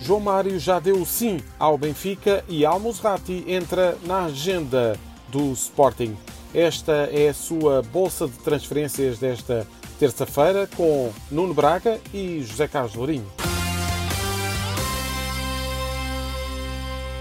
João Mário já deu sim ao Benfica e Almusrati entra na agenda do Sporting. Esta é a sua bolsa de transferências desta terça-feira com Nuno Braga e José Carlos Lourinho.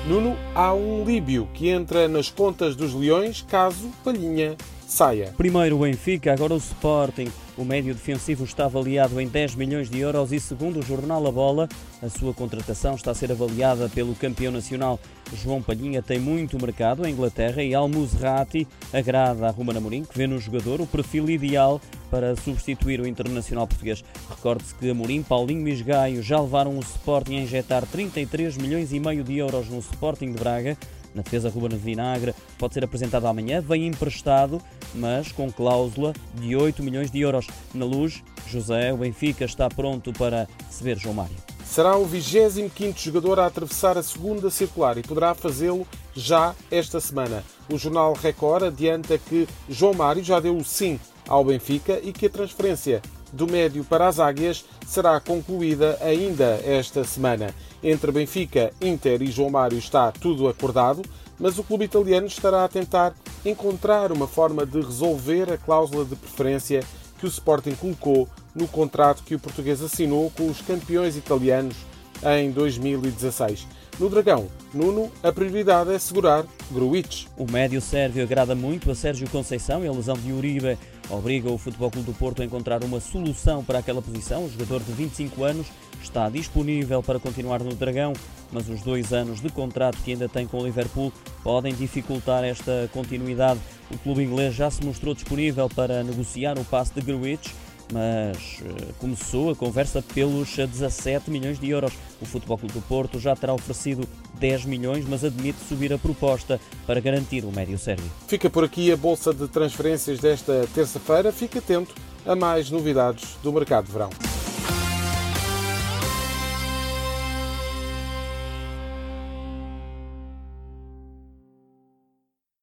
Nuno, há um líbio que entra nas contas dos Leões caso Palhinha saia. Primeiro o Benfica, agora o Sporting. O médio defensivo está avaliado em 10 milhões de euros e, segundo o jornal A Bola, a sua contratação está a ser avaliada pelo campeão nacional. João Palhinha tem muito mercado em Inglaterra e Al-Musrati agrada a Ruben Amorim, que vê no jogador o perfil ideal para substituir o internacional português. Recorde-se que Amorim, Paulinho e Misgaio já levaram o Sporting a injetar 33 milhões e meio de euros no Sporting de Braga. Na defesa, Ruben Vinagre pode ser apresentado amanhã, vem emprestado, mas com cláusula de 8 milhões de euros. Na luz, José, o Benfica está pronto para ver João Mário. Será o 25º jogador a atravessar a segunda circular e poderá fazê-lo já esta semana. O jornal Record adianta que João Mário já deu o sim ao Benfica e que a transferência do médio para as Águias será concluída ainda esta semana. Entre Benfica, Inter e João Mário está tudo acordado, mas o clube italiano estará a tentar encontrar uma forma de resolver a cláusula de preferência que o Sporting colocou no contrato que o português assinou com os campeões italianos em 2016. No Dragão, Nuno, a prioridade é segurar Gruitch. O médio sérvio agrada muito a Sérgio Conceição e a lesão de Uribe obriga o Futebol Clube do Porto a encontrar uma solução para aquela posição. O jogador de 25 anos está disponível para continuar no Dragão, mas os dois anos de contrato que ainda tem com o Liverpool podem dificultar esta continuidade. O clube inglês já se mostrou disponível para negociar o passe de Gruitch mas uh, começou a conversa pelos 17 milhões de euros. O Futebol Clube do Porto já terá oferecido 10 milhões, mas admite subir a proposta para garantir o médio sérvio. Fica por aqui a bolsa de transferências desta terça-feira. Fique atento a mais novidades do mercado de verão.